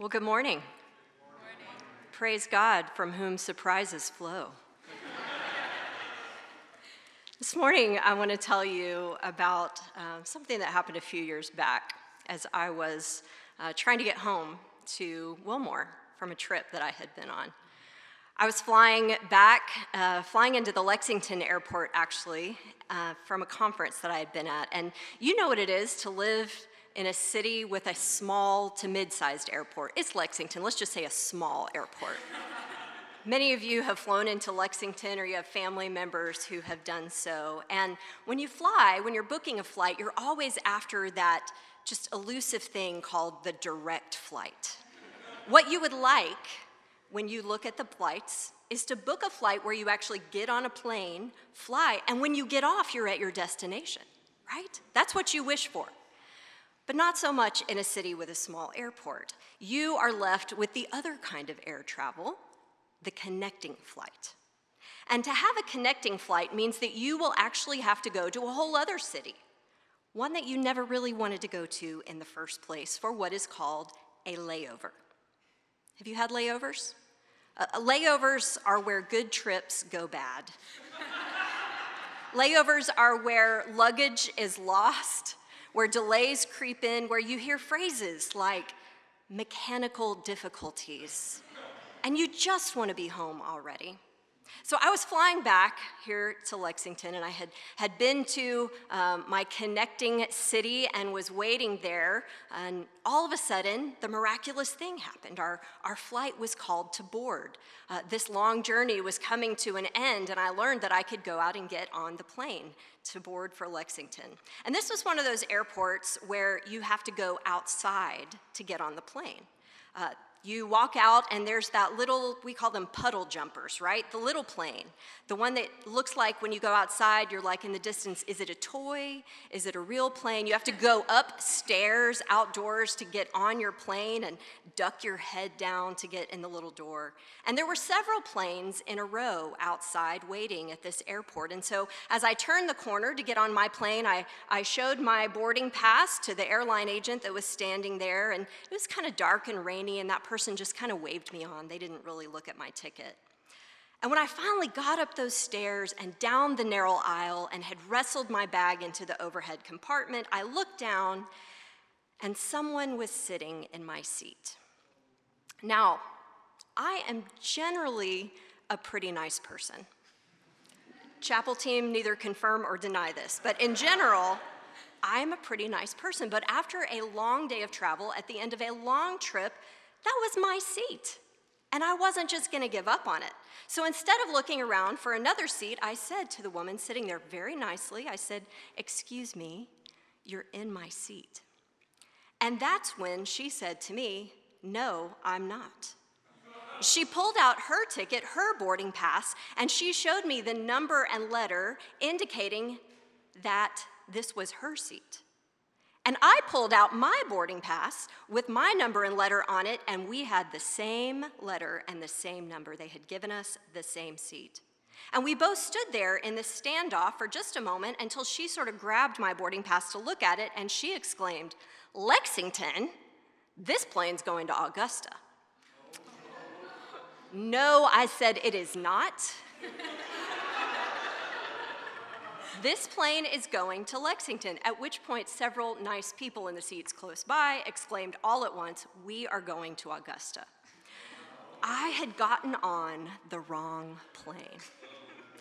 Well, good morning. Praise God, from whom surprises flow. this morning, I want to tell you about uh, something that happened a few years back as I was uh, trying to get home to Wilmore from a trip that I had been on. I was flying back, uh, flying into the Lexington airport actually, uh, from a conference that I had been at. And you know what it is to live in a city with a small to mid sized airport. It's Lexington, let's just say a small airport. Many of you have flown into Lexington or you have family members who have done so. And when you fly, when you're booking a flight, you're always after that just elusive thing called the direct flight. what you would like when you look at the flights is to book a flight where you actually get on a plane, fly, and when you get off, you're at your destination, right? That's what you wish for but not so much in a city with a small airport. You are left with the other kind of air travel, the connecting flight. And to have a connecting flight means that you will actually have to go to a whole other city, one that you never really wanted to go to in the first place for what is called a layover. Have you had layovers? Uh, layovers are where good trips go bad. layovers are where luggage is lost where delays creep in, where you hear phrases like mechanical difficulties, and you just want to be home already. So I was flying back here to Lexington, and I had, had been to um, my connecting city and was waiting there. And all of a sudden, the miraculous thing happened. Our, our flight was called to board. Uh, this long journey was coming to an end, and I learned that I could go out and get on the plane to board for Lexington. And this was one of those airports where you have to go outside to get on the plane. Uh, you walk out and there's that little, we call them puddle jumpers, right? The little plane. The one that looks like when you go outside, you're like in the distance, is it a toy? Is it a real plane? You have to go upstairs outdoors to get on your plane and duck your head down to get in the little door. And there were several planes in a row outside waiting at this airport. And so as I turned the corner to get on my plane, I, I showed my boarding pass to the airline agent that was standing there. And it was kind of dark and rainy, and that person just kind of waved me on. They didn't really look at my ticket. And when I finally got up those stairs and down the narrow aisle and had wrestled my bag into the overhead compartment, I looked down and someone was sitting in my seat. Now, I am generally a pretty nice person. Chapel team neither confirm or deny this, but in general, I'm a pretty nice person. But after a long day of travel, at the end of a long trip, that was my seat. And I wasn't just going to give up on it. So instead of looking around for another seat, I said to the woman sitting there very nicely, I said, Excuse me, you're in my seat. And that's when she said to me, No, I'm not. She pulled out her ticket, her boarding pass, and she showed me the number and letter indicating that this was her seat. And I pulled out my boarding pass with my number and letter on it, and we had the same letter and the same number. They had given us the same seat. And we both stood there in the standoff for just a moment until she sort of grabbed my boarding pass to look at it, and she exclaimed, Lexington? This plane's going to Augusta. no, I said, it is not. This plane is going to Lexington, at which point several nice people in the seats close by exclaimed all at once, We are going to Augusta. I had gotten on the wrong plane.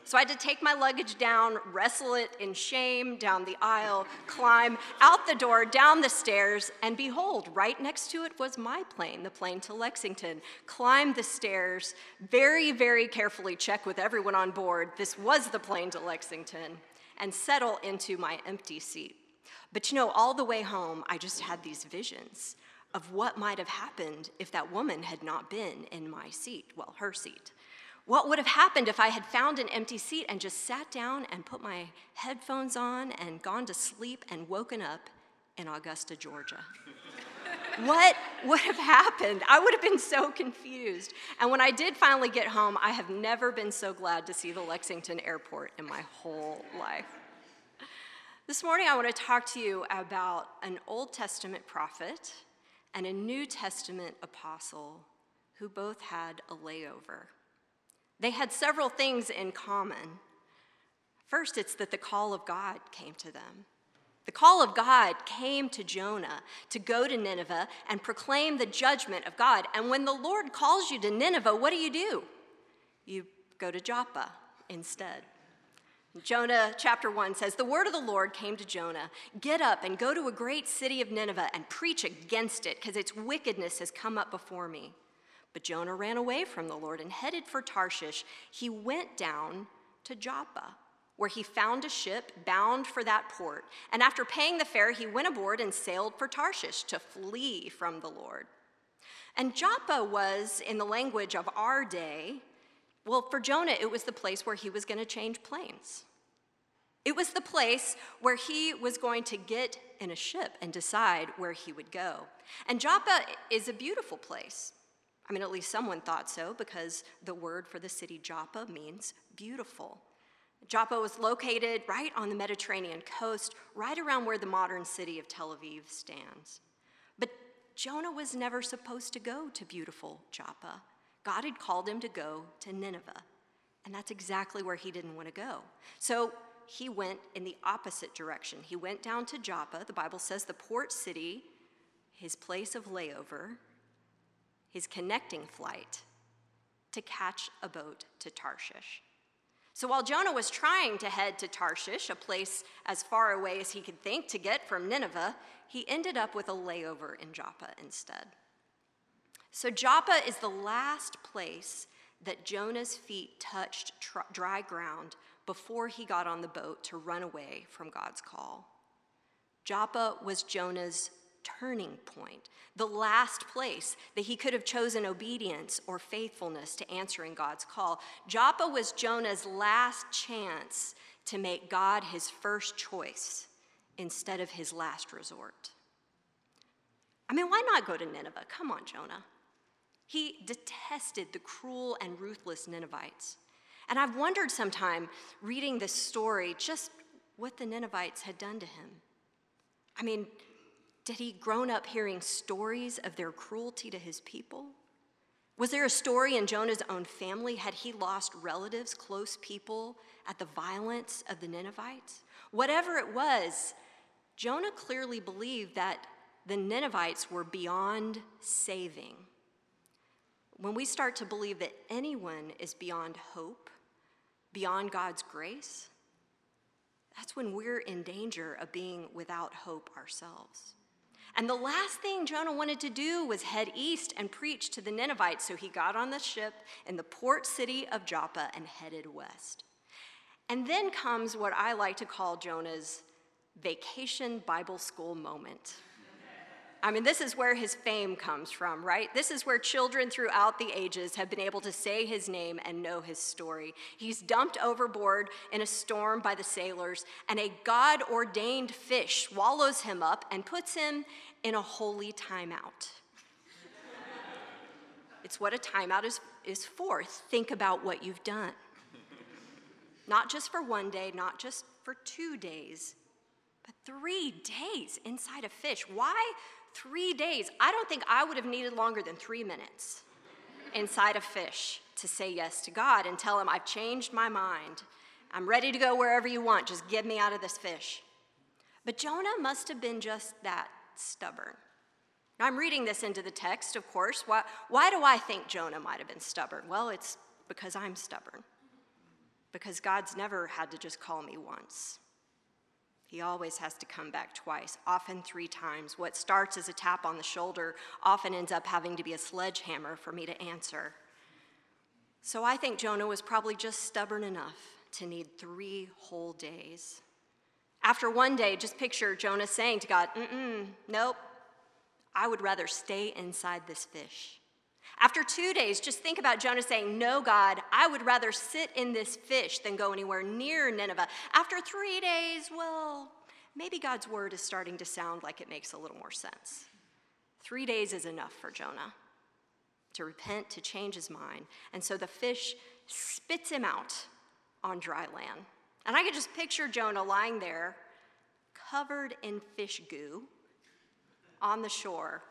So I had to take my luggage down, wrestle it in shame down the aisle, climb out the door, down the stairs, and behold, right next to it was my plane, the plane to Lexington. Climb the stairs, very, very carefully check with everyone on board. This was the plane to Lexington and settle into my empty seat. But you know, all the way home, I just had these visions of what might have happened if that woman had not been in my seat, well, her seat. What would have happened if I had found an empty seat and just sat down and put my headphones on and gone to sleep and woken up in Augusta, Georgia? What would have happened? I would have been so confused. And when I did finally get home, I have never been so glad to see the Lexington airport in my whole life. This morning, I want to talk to you about an Old Testament prophet and a New Testament apostle who both had a layover. They had several things in common. First, it's that the call of God came to them. The call of God came to Jonah to go to Nineveh and proclaim the judgment of God. And when the Lord calls you to Nineveh, what do you do? You go to Joppa instead. Jonah chapter 1 says, The word of the Lord came to Jonah Get up and go to a great city of Nineveh and preach against it, because its wickedness has come up before me. But Jonah ran away from the Lord and headed for Tarshish. He went down to Joppa where he found a ship bound for that port. And after paying the fare, he went aboard and sailed for Tarshish to flee from the Lord. And Joppa was, in the language of our day, well, for Jonah, it was the place where he was going to change planes. It was the place where he was going to get in a ship and decide where he would go. And Joppa is a beautiful place. I mean, at least someone thought so, because the word for the city Joppa means beautiful. Joppa was located right on the Mediterranean coast, right around where the modern city of Tel Aviv stands. But Jonah was never supposed to go to beautiful Joppa. God had called him to go to Nineveh, and that's exactly where he didn't want to go. So he went in the opposite direction. He went down to Joppa, the Bible says the port city, his place of layover, his connecting flight, to catch a boat to Tarshish. So while Jonah was trying to head to Tarshish, a place as far away as he could think to get from Nineveh, he ended up with a layover in Joppa instead. So Joppa is the last place that Jonah's feet touched tr- dry ground before he got on the boat to run away from God's call. Joppa was Jonah's turning point, the last place that he could have chosen obedience or faithfulness to answering God's call. Joppa was Jonah's last chance to make God his first choice instead of his last resort. I mean, why not go to Nineveh? Come on, Jonah. He detested the cruel and ruthless Ninevites. And I've wondered sometime, reading this story, just what the Ninevites had done to him. I mean, did he grown up hearing stories of their cruelty to his people? Was there a story in Jonah's own family? Had he lost relatives, close people, at the violence of the Ninevites? Whatever it was, Jonah clearly believed that the Ninevites were beyond saving. When we start to believe that anyone is beyond hope, beyond God's grace, that's when we're in danger of being without hope ourselves. And the last thing Jonah wanted to do was head east and preach to the Ninevites, so he got on the ship in the port city of Joppa and headed west. And then comes what I like to call Jonah's vacation Bible school moment. I mean, this is where his fame comes from, right? This is where children throughout the ages have been able to say his name and know his story. He's dumped overboard in a storm by the sailors, and a God ordained fish swallows him up and puts him in a holy timeout. it's what a timeout is, is for. Think about what you've done. Not just for one day, not just for two days, but three days inside a fish. Why three days? I don't think I would have needed longer than three minutes inside a fish to say yes to God and tell him, I've changed my mind. I'm ready to go wherever you want. Just get me out of this fish. But Jonah must have been just that stubborn. Now, I'm reading this into the text, of course. Why, why do I think Jonah might have been stubborn? Well, it's because I'm stubborn. Because God's never had to just call me once. He always has to come back twice, often three times. What starts as a tap on the shoulder often ends up having to be a sledgehammer for me to answer. So I think Jonah was probably just stubborn enough to need three whole days. After one day, just picture Jonah saying to God, Mm-mm, nope, I would rather stay inside this fish. After two days, just think about Jonah saying, No, God, I would rather sit in this fish than go anywhere near Nineveh. After three days, well, maybe God's word is starting to sound like it makes a little more sense. Three days is enough for Jonah to repent, to change his mind. And so the fish spits him out on dry land. And I could just picture Jonah lying there, covered in fish goo on the shore,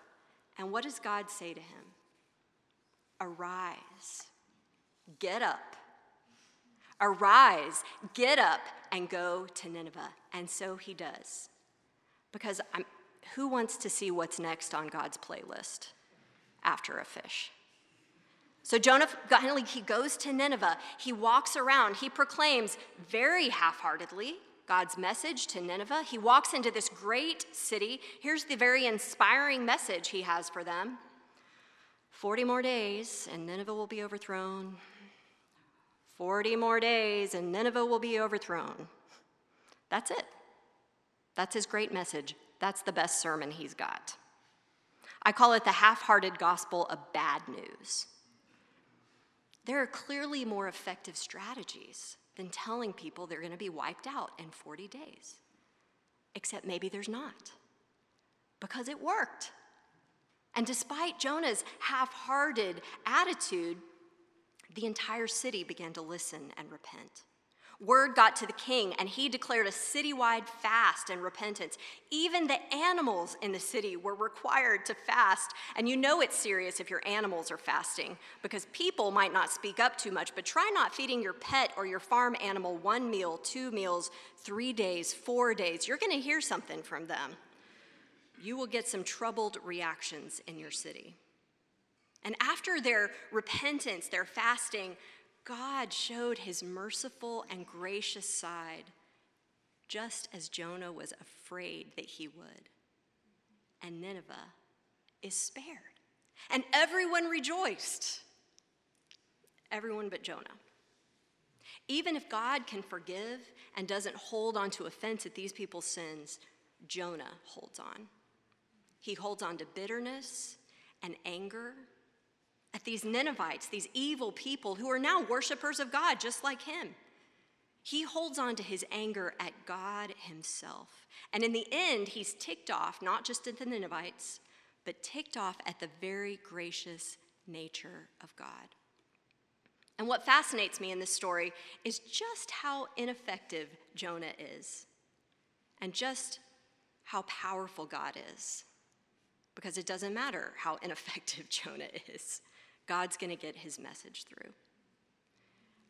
And what does God say to him? Arise, get up. Arise, get up, and go to Nineveh. And so he does. Because I'm, who wants to see what's next on God's playlist after a fish? So Jonah finally he goes to Nineveh. He walks around. He proclaims very half-heartedly God's message to Nineveh. He walks into this great city. Here's the very inspiring message he has for them. 40 more days and Nineveh will be overthrown. 40 more days and Nineveh will be overthrown. That's it. That's his great message. That's the best sermon he's got. I call it the half hearted gospel of bad news. There are clearly more effective strategies than telling people they're going to be wiped out in 40 days. Except maybe there's not, because it worked. And despite Jonah's half hearted attitude, the entire city began to listen and repent. Word got to the king, and he declared a citywide fast and repentance. Even the animals in the city were required to fast. And you know it's serious if your animals are fasting, because people might not speak up too much, but try not feeding your pet or your farm animal one meal, two meals, three days, four days. You're going to hear something from them. You will get some troubled reactions in your city. And after their repentance, their fasting, God showed his merciful and gracious side, just as Jonah was afraid that he would. And Nineveh is spared. And everyone rejoiced. Everyone but Jonah. Even if God can forgive and doesn't hold on to offense at these people's sins, Jonah holds on. He holds on to bitterness and anger at these Ninevites, these evil people who are now worshipers of God just like him. He holds on to his anger at God himself. And in the end, he's ticked off, not just at the Ninevites, but ticked off at the very gracious nature of God. And what fascinates me in this story is just how ineffective Jonah is, and just how powerful God is. Because it doesn't matter how ineffective Jonah is. God's going to get his message through.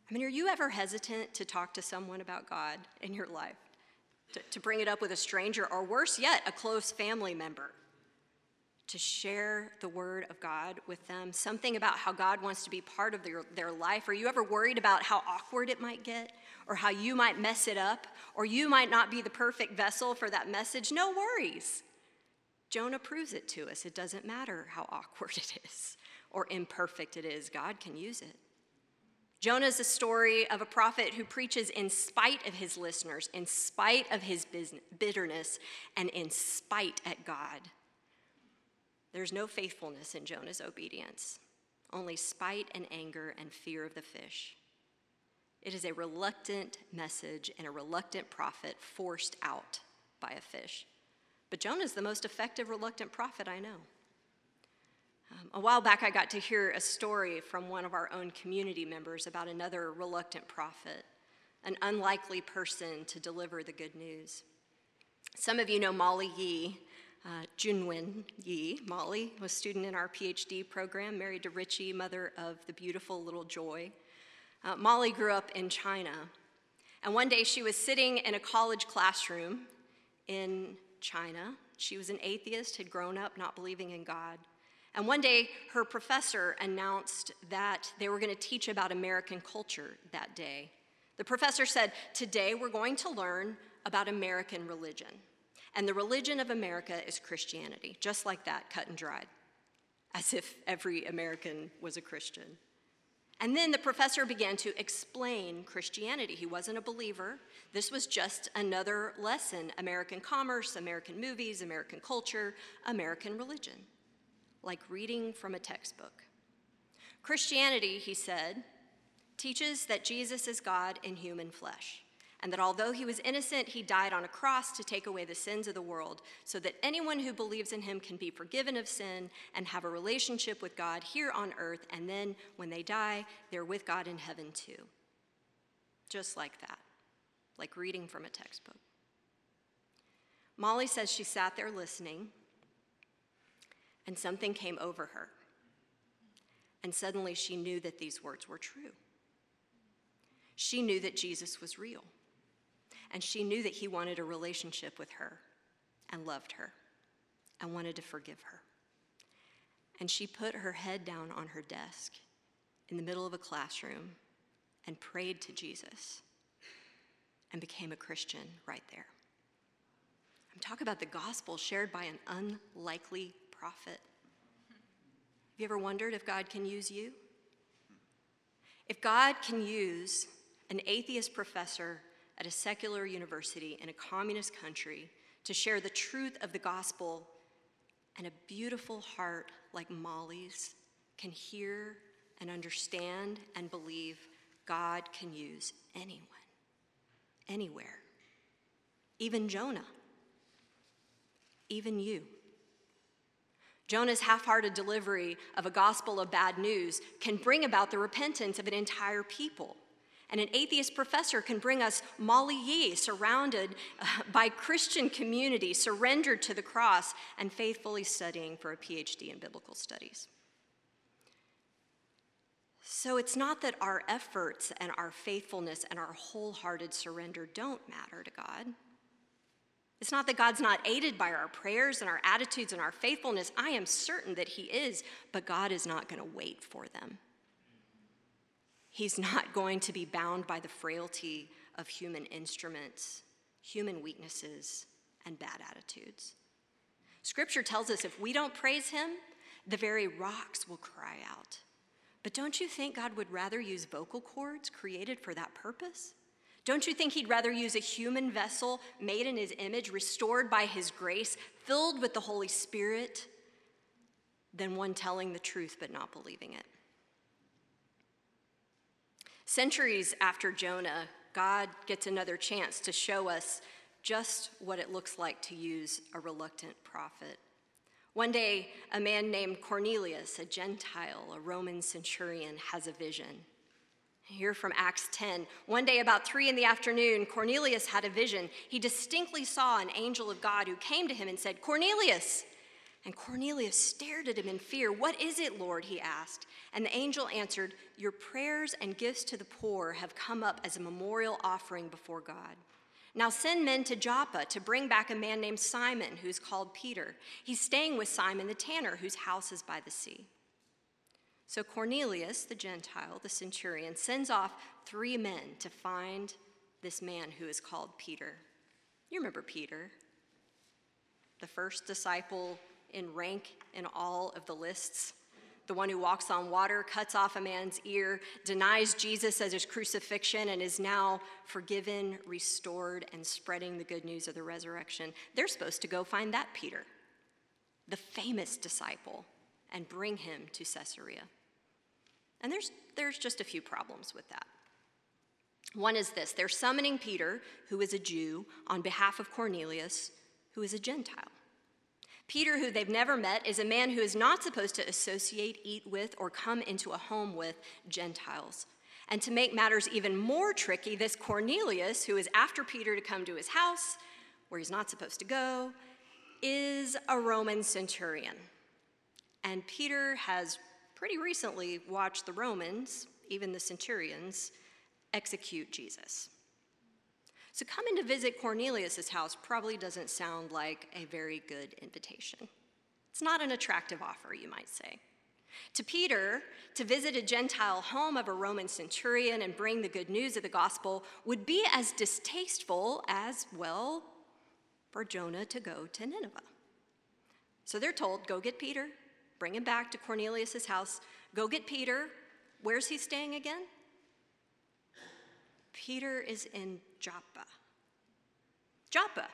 I mean, are you ever hesitant to talk to someone about God in your life? To, to bring it up with a stranger, or worse yet, a close family member? To share the word of God with them, something about how God wants to be part of their, their life? Are you ever worried about how awkward it might get, or how you might mess it up, or you might not be the perfect vessel for that message? No worries. Jonah proves it to us. It doesn't matter how awkward it is or imperfect it is, God can use it. Jonah is a story of a prophet who preaches in spite of his listeners, in spite of his bitterness, and in spite at God. There's no faithfulness in Jonah's obedience, only spite and anger and fear of the fish. It is a reluctant message and a reluctant prophet forced out by a fish. But Jonah is the most effective reluctant prophet I know. Um, a while back, I got to hear a story from one of our own community members about another reluctant prophet, an unlikely person to deliver the good news. Some of you know Molly Yee, uh, Junwin Yee. Molly was a student in our PhD program, married to Richie, mother of the beautiful little Joy. Uh, Molly grew up in China, and one day she was sitting in a college classroom in China. She was an atheist, had grown up not believing in God. And one day, her professor announced that they were going to teach about American culture that day. The professor said, Today we're going to learn about American religion. And the religion of America is Christianity, just like that, cut and dried, as if every American was a Christian. And then the professor began to explain Christianity. He wasn't a believer. This was just another lesson American commerce, American movies, American culture, American religion like reading from a textbook. Christianity, he said, teaches that Jesus is God in human flesh, and that although he was innocent, he died on a cross to take away the sins of the world, so that anyone who believes in him can be forgiven of sin and have a relationship with God here on earth, and then when they die, they're with God in heaven too. Just like that, like reading from a textbook. Molly says she sat there listening and something came over her. And suddenly she knew that these words were true. She knew that Jesus was real. And she knew that he wanted a relationship with her and loved her and wanted to forgive her. And she put her head down on her desk in the middle of a classroom and prayed to Jesus and became a Christian right there. I'm talking about the gospel shared by an unlikely prophet. Have you ever wondered if God can use you? If God can use an atheist professor at a secular university in a communist country to share the truth of the gospel, and a beautiful heart like Molly's can hear and understand and believe God can use anyone, anywhere, even Jonah, even you. Jonah's half hearted delivery of a gospel of bad news can bring about the repentance of an entire people. And an atheist professor can bring us Molly Yee, surrounded uh, by Christian community, surrendered to the cross, and faithfully studying for a PhD in biblical studies. So it's not that our efforts and our faithfulness and our wholehearted surrender don't matter to God. It's not that God's not aided by our prayers and our attitudes and our faithfulness. I am certain that He is, but God is not going to wait for them. He's not going to be bound by the frailty of human instruments, human weaknesses, and bad attitudes. Scripture tells us if we don't praise Him, the very rocks will cry out. But don't you think God would rather use vocal cords created for that purpose? Don't you think he'd rather use a human vessel made in his image, restored by his grace, filled with the Holy Spirit, than one telling the truth but not believing it? Centuries after Jonah, God gets another chance to show us just what it looks like to use a reluctant prophet. One day, a man named Cornelius, a Gentile, a Roman centurion, has a vision. Here from Acts 10. One day, about three in the afternoon, Cornelius had a vision. He distinctly saw an angel of God who came to him and said, Cornelius! And Cornelius stared at him in fear. What is it, Lord? he asked. And the angel answered, Your prayers and gifts to the poor have come up as a memorial offering before God. Now send men to Joppa to bring back a man named Simon, who's called Peter. He's staying with Simon the tanner, whose house is by the sea. So Cornelius, the Gentile, the centurion, sends off three men to find this man who is called Peter. You remember Peter, the first disciple in rank in all of the lists. The one who walks on water, cuts off a man's ear, denies Jesus as his crucifixion, and is now forgiven, restored, and spreading the good news of the resurrection. They're supposed to go find that Peter, the famous disciple, and bring him to Caesarea. And there's, there's just a few problems with that. One is this they're summoning Peter, who is a Jew, on behalf of Cornelius, who is a Gentile. Peter, who they've never met, is a man who is not supposed to associate, eat with, or come into a home with Gentiles. And to make matters even more tricky, this Cornelius, who is after Peter to come to his house, where he's not supposed to go, is a Roman centurion. And Peter has pretty recently watched the Romans, even the centurions, execute Jesus. So coming to visit Cornelius' house probably doesn't sound like a very good invitation. It's not an attractive offer, you might say. To Peter, to visit a Gentile home of a Roman centurion and bring the good news of the gospel would be as distasteful as, well, for Jonah to go to Nineveh. So they're told, go get Peter, Bring him back to Cornelius' house. Go get Peter. Where's he staying again? Peter is in Joppa. Joppa,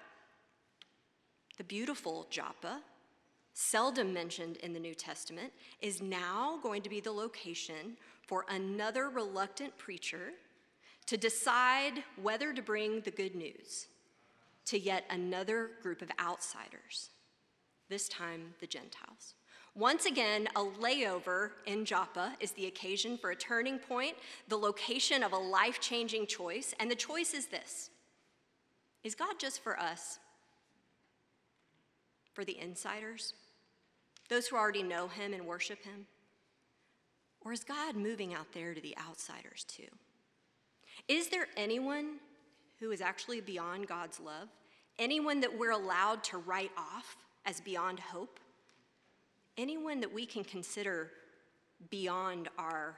the beautiful Joppa, seldom mentioned in the New Testament, is now going to be the location for another reluctant preacher to decide whether to bring the good news to yet another group of outsiders, this time the Gentiles. Once again, a layover in Joppa is the occasion for a turning point, the location of a life changing choice. And the choice is this Is God just for us? For the insiders? Those who already know him and worship him? Or is God moving out there to the outsiders too? Is there anyone who is actually beyond God's love? Anyone that we're allowed to write off as beyond hope? Anyone that we can consider beyond our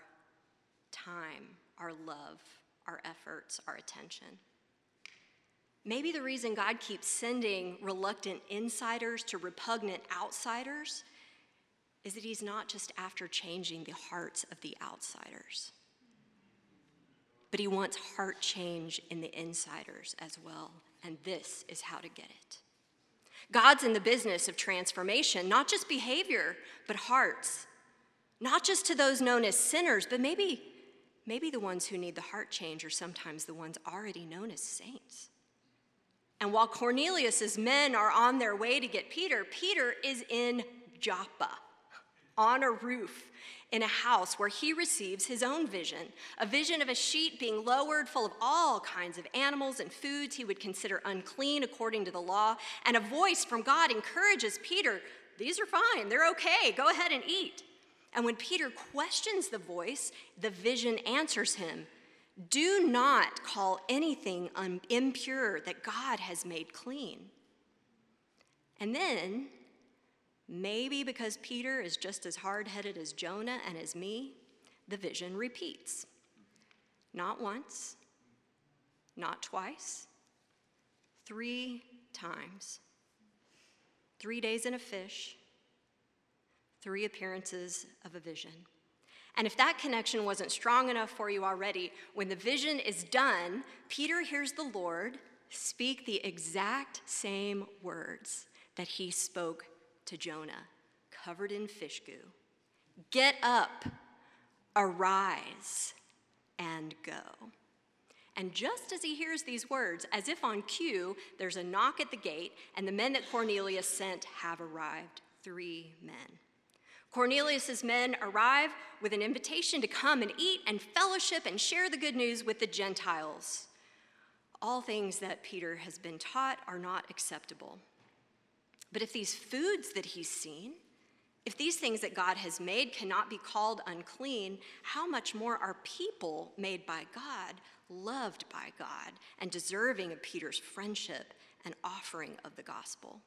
time, our love, our efforts, our attention? Maybe the reason God keeps sending reluctant insiders to repugnant outsiders is that He's not just after changing the hearts of the outsiders, but He wants heart change in the insiders as well. And this is how to get it. God's in the business of transformation, not just behavior, but hearts. Not just to those known as sinners, but maybe, maybe the ones who need the heart change are sometimes the ones already known as saints. And while Cornelius's men are on their way to get Peter, Peter is in Joppa on a roof in a house where he receives his own vision a vision of a sheet being lowered full of all kinds of animals and foods he would consider unclean according to the law. And a voice from God encourages Peter, These are fine, they're okay, go ahead and eat. And when Peter questions the voice, the vision answers him Do not call anything impure that God has made clean. And then Maybe because Peter is just as hard headed as Jonah and as me, the vision repeats. Not once, not twice, three times. Three days in a fish, three appearances of a vision. And if that connection wasn't strong enough for you already, when the vision is done, Peter hears the Lord speak the exact same words that he spoke to Jonah, covered in fish goo Get up, arise, and go. And just as he hears these words, as if on cue, there's a knock at the gate, and the men that Cornelius sent have arrived three men. Cornelius's men arrive with an invitation to come and eat and fellowship and share the good news with the Gentiles. All things that Peter has been taught are not acceptable. But if these foods that he's seen, if these things that God has made cannot be called unclean, how much more are people made by God, loved by God, and deserving of Peter's friendship and offering of the gospel?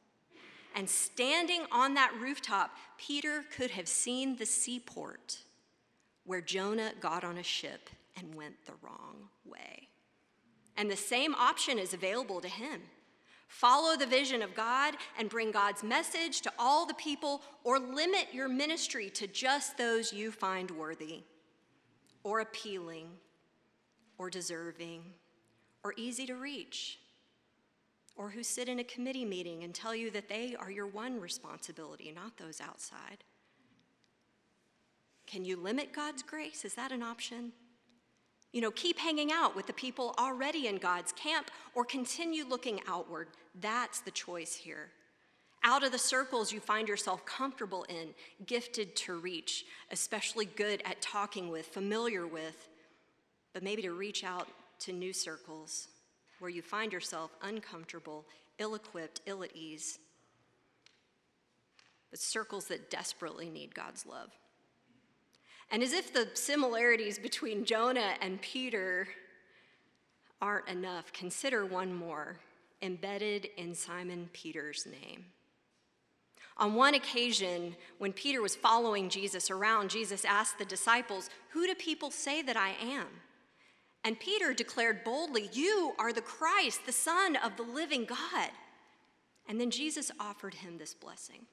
And standing on that rooftop, Peter could have seen the seaport where Jonah got on a ship and went the wrong way. And the same option is available to him. Follow the vision of God and bring God's message to all the people, or limit your ministry to just those you find worthy, or appealing, or deserving, or easy to reach, or who sit in a committee meeting and tell you that they are your one responsibility, not those outside. Can you limit God's grace? Is that an option? You know, keep hanging out with the people already in God's camp or continue looking outward. That's the choice here. Out of the circles you find yourself comfortable in, gifted to reach, especially good at talking with, familiar with, but maybe to reach out to new circles where you find yourself uncomfortable, ill equipped, ill at ease, but circles that desperately need God's love. And as if the similarities between Jonah and Peter aren't enough, consider one more embedded in Simon Peter's name. On one occasion, when Peter was following Jesus around, Jesus asked the disciples, Who do people say that I am? And Peter declared boldly, You are the Christ, the Son of the living God. And then Jesus offered him this blessing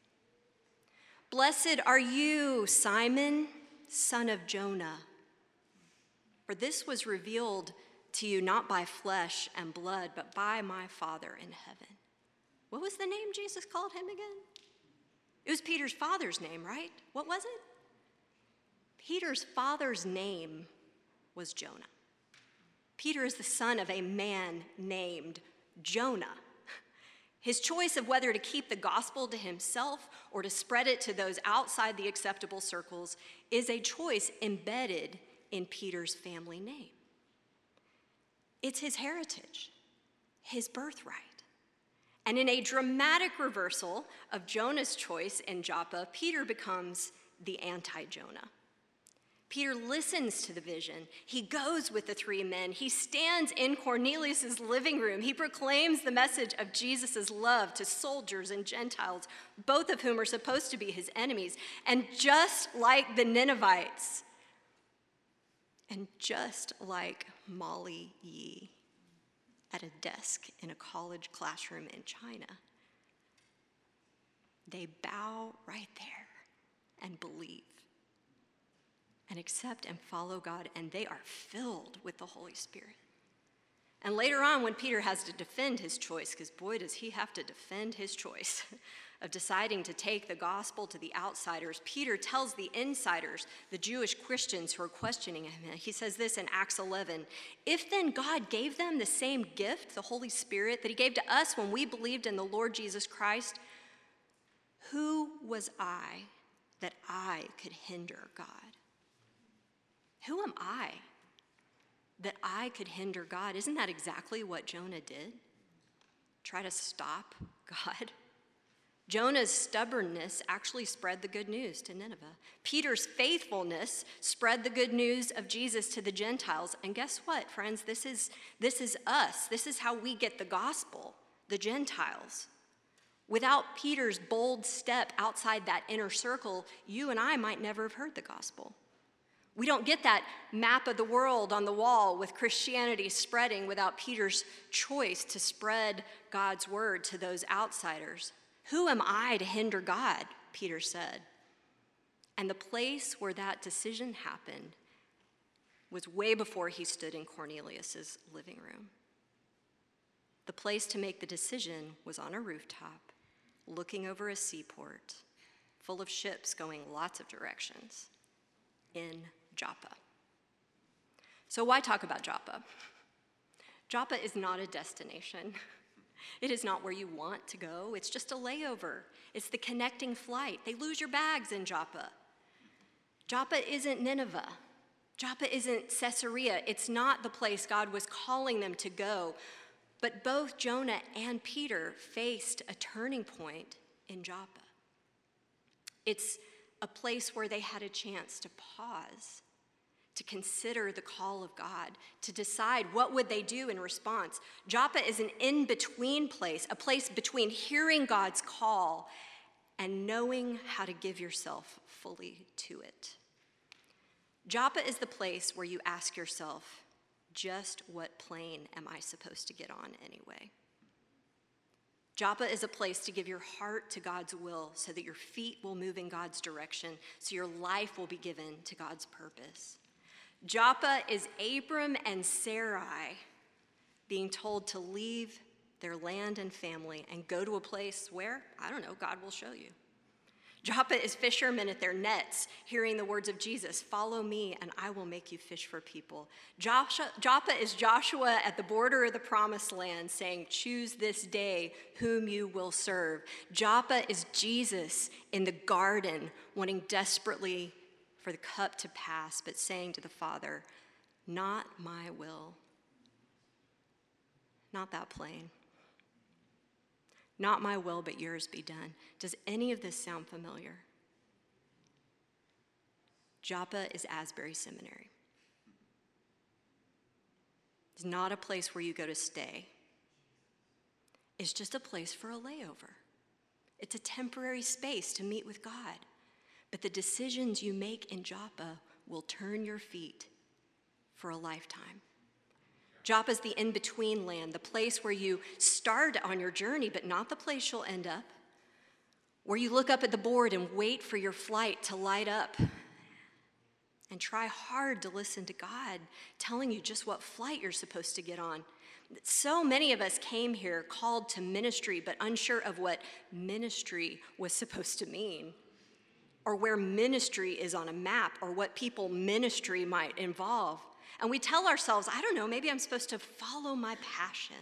Blessed are you, Simon son of Jonah. For this was revealed to you not by flesh and blood, but by my Father in heaven. What was the name Jesus called him again? It was Peter's father's name, right? What was it? Peter's father's name was Jonah. Peter is the son of a man named Jonah. His choice of whether to keep the gospel to himself or to spread it to those outside the acceptable circles is a choice embedded in Peter's family name. It's his heritage, his birthright. And in a dramatic reversal of Jonah's choice in Joppa, Peter becomes the anti Jonah. Peter listens to the vision. He goes with the three men. He stands in Cornelius' living room. He proclaims the message of Jesus' love to soldiers and Gentiles, both of whom are supposed to be his enemies. And just like the Ninevites, and just like Molly Yee at a desk in a college classroom in China, they bow right there and believe and accept and follow God, and they are filled with the Holy Spirit. And later on, when Peter has to defend his choice, because boy, does he have to defend his choice of deciding to take the gospel to the outsiders, Peter tells the insiders, the Jewish Christians who are questioning him, he says this in Acts 11 If then God gave them the same gift, the Holy Spirit, that he gave to us when we believed in the Lord Jesus Christ, who was I that I could hinder God? Who am I that I could hinder God? Isn't that exactly what Jonah did? Try to stop God? Jonah's stubbornness actually spread the good news to Nineveh. Peter's faithfulness spread the good news of Jesus to the Gentiles. And guess what, friends? This is, this is us. This is how we get the gospel, the Gentiles. Without Peter's bold step outside that inner circle, you and I might never have heard the gospel. We don't get that map of the world on the wall with Christianity spreading without Peter's choice to spread God's word to those outsiders. Who am I to hinder God? Peter said. And the place where that decision happened was way before he stood in Cornelius's living room. The place to make the decision was on a rooftop, looking over a seaport full of ships going lots of directions in Joppa. So, why talk about Joppa? Joppa is not a destination. It is not where you want to go. It's just a layover. It's the connecting flight. They lose your bags in Joppa. Joppa isn't Nineveh. Joppa isn't Caesarea. It's not the place God was calling them to go. But both Jonah and Peter faced a turning point in Joppa. It's a place where they had a chance to pause to consider the call of God, to decide what would they do in response. Joppa is an in-between place, a place between hearing God's call and knowing how to give yourself fully to it. Joppa is the place where you ask yourself, just what plane am I supposed to get on anyway? Joppa is a place to give your heart to God's will so that your feet will move in God's direction, so your life will be given to God's purpose. Joppa is Abram and Sarai being told to leave their land and family and go to a place where, I don't know, God will show you. Joppa is fishermen at their nets, hearing the words of Jesus Follow me, and I will make you fish for people. Joppa is Joshua at the border of the promised land, saying, Choose this day whom you will serve. Joppa is Jesus in the garden, wanting desperately for the cup to pass, but saying to the Father, Not my will. Not that plane. Not my will, but yours be done. Does any of this sound familiar? Joppa is Asbury Seminary. It's not a place where you go to stay, it's just a place for a layover. It's a temporary space to meet with God. But the decisions you make in Joppa will turn your feet for a lifetime. Joppa is the in between land, the place where you start on your journey, but not the place you'll end up. Where you look up at the board and wait for your flight to light up and try hard to listen to God telling you just what flight you're supposed to get on. So many of us came here called to ministry, but unsure of what ministry was supposed to mean or where ministry is on a map or what people ministry might involve. And we tell ourselves, I don't know, maybe I'm supposed to follow my passion,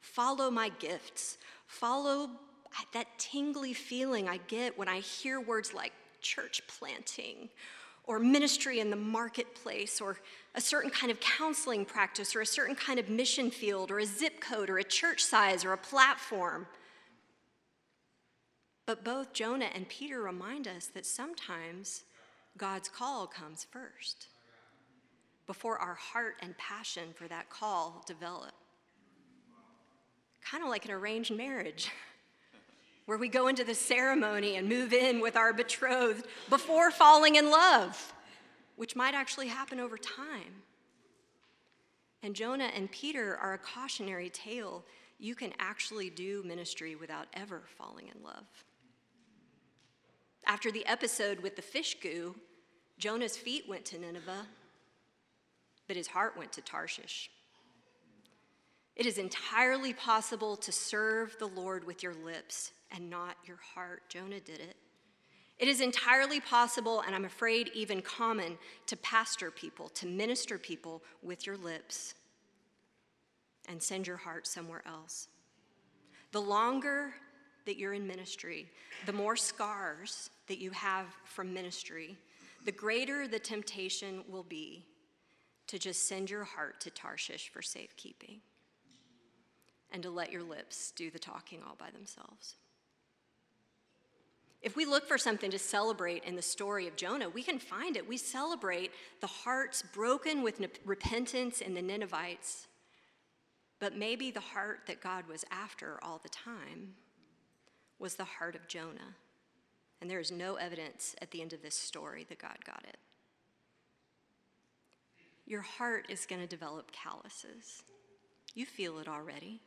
follow my gifts, follow that tingly feeling I get when I hear words like church planting or ministry in the marketplace or a certain kind of counseling practice or a certain kind of mission field or a zip code or a church size or a platform. But both Jonah and Peter remind us that sometimes God's call comes first before our heart and passion for that call develop. Kind of like an arranged marriage, where we go into the ceremony and move in with our betrothed before falling in love, which might actually happen over time. And Jonah and Peter are a cautionary tale. You can actually do ministry without ever falling in love. After the episode with the fish goo, Jonah's feet went to Nineveh, but his heart went to Tarshish. It is entirely possible to serve the Lord with your lips and not your heart. Jonah did it. It is entirely possible, and I'm afraid even common, to pastor people, to minister people with your lips and send your heart somewhere else. The longer that you're in ministry, the more scars that you have from ministry, the greater the temptation will be to just send your heart to Tarshish for safekeeping and to let your lips do the talking all by themselves. If we look for something to celebrate in the story of Jonah, we can find it. We celebrate the hearts broken with repentance in the Ninevites, but maybe the heart that God was after all the time was the heart of Jonah. And there is no evidence at the end of this story that God got it. Your heart is going to develop calluses. You feel it already.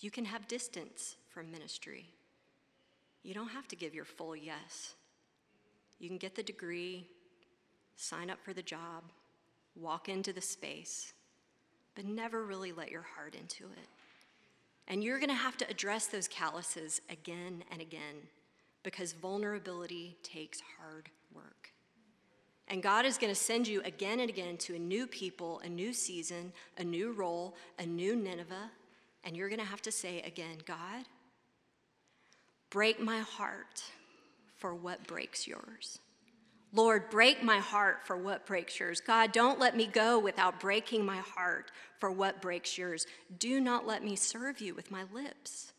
You can have distance from ministry. You don't have to give your full yes. You can get the degree, sign up for the job, walk into the space, but never really let your heart into it. And you're going to have to address those calluses again and again because vulnerability takes hard work. And God is going to send you again and again to a new people, a new season, a new role, a new Nineveh. And you're going to have to say again, God, break my heart for what breaks yours. Lord, break my heart for what breaks yours. God, don't let me go without breaking my heart for what breaks yours. Do not let me serve you with my lips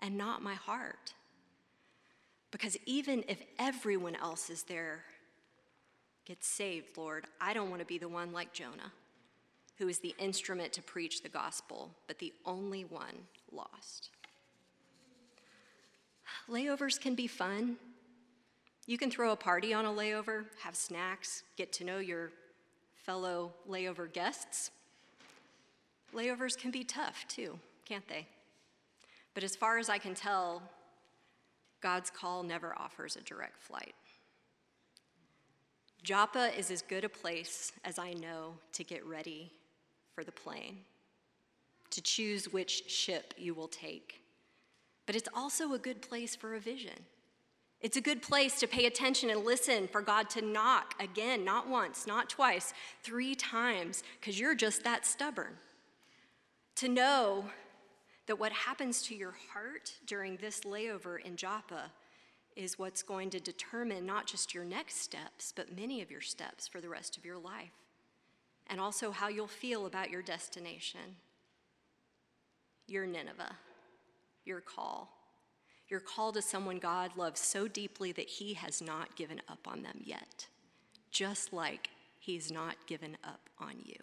and not my heart. Because even if everyone else is there gets saved, Lord, I don't want to be the one like Jonah, who is the instrument to preach the gospel, but the only one lost. Layovers can be fun. You can throw a party on a layover, have snacks, get to know your fellow layover guests. Layovers can be tough too, can't they? But as far as I can tell, God's call never offers a direct flight. Joppa is as good a place as I know to get ready for the plane, to choose which ship you will take. But it's also a good place for a vision. It's a good place to pay attention and listen for God to knock again, not once, not twice, three times, because you're just that stubborn. To know that what happens to your heart during this layover in Joppa is what's going to determine not just your next steps, but many of your steps for the rest of your life, and also how you'll feel about your destination, your Nineveh, your call. You're called to someone God loves so deeply that he has not given up on them yet, just like he's not given up on you.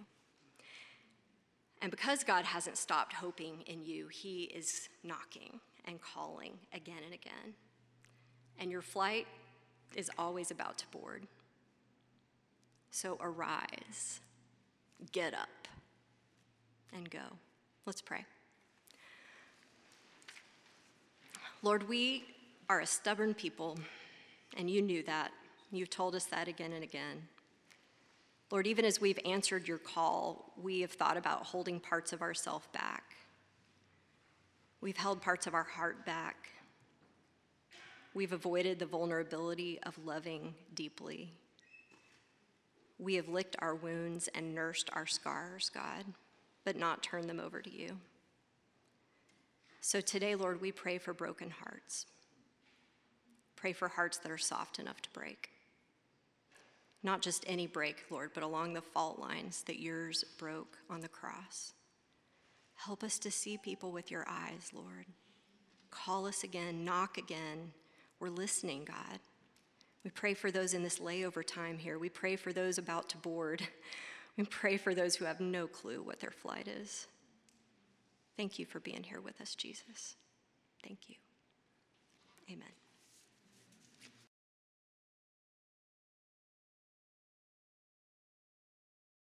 And because God hasn't stopped hoping in you, he is knocking and calling again and again. And your flight is always about to board. So arise, get up, and go. Let's pray. Lord, we are a stubborn people, and you knew that. You've told us that again and again. Lord, even as we've answered your call, we have thought about holding parts of ourself back. We've held parts of our heart back. We've avoided the vulnerability of loving deeply. We have licked our wounds and nursed our scars, God, but not turned them over to you. So today, Lord, we pray for broken hearts. Pray for hearts that are soft enough to break. Not just any break, Lord, but along the fault lines that yours broke on the cross. Help us to see people with your eyes, Lord. Call us again, knock again. We're listening, God. We pray for those in this layover time here. We pray for those about to board. We pray for those who have no clue what their flight is. Thank you for being here with us, Jesus. Thank you. Amen.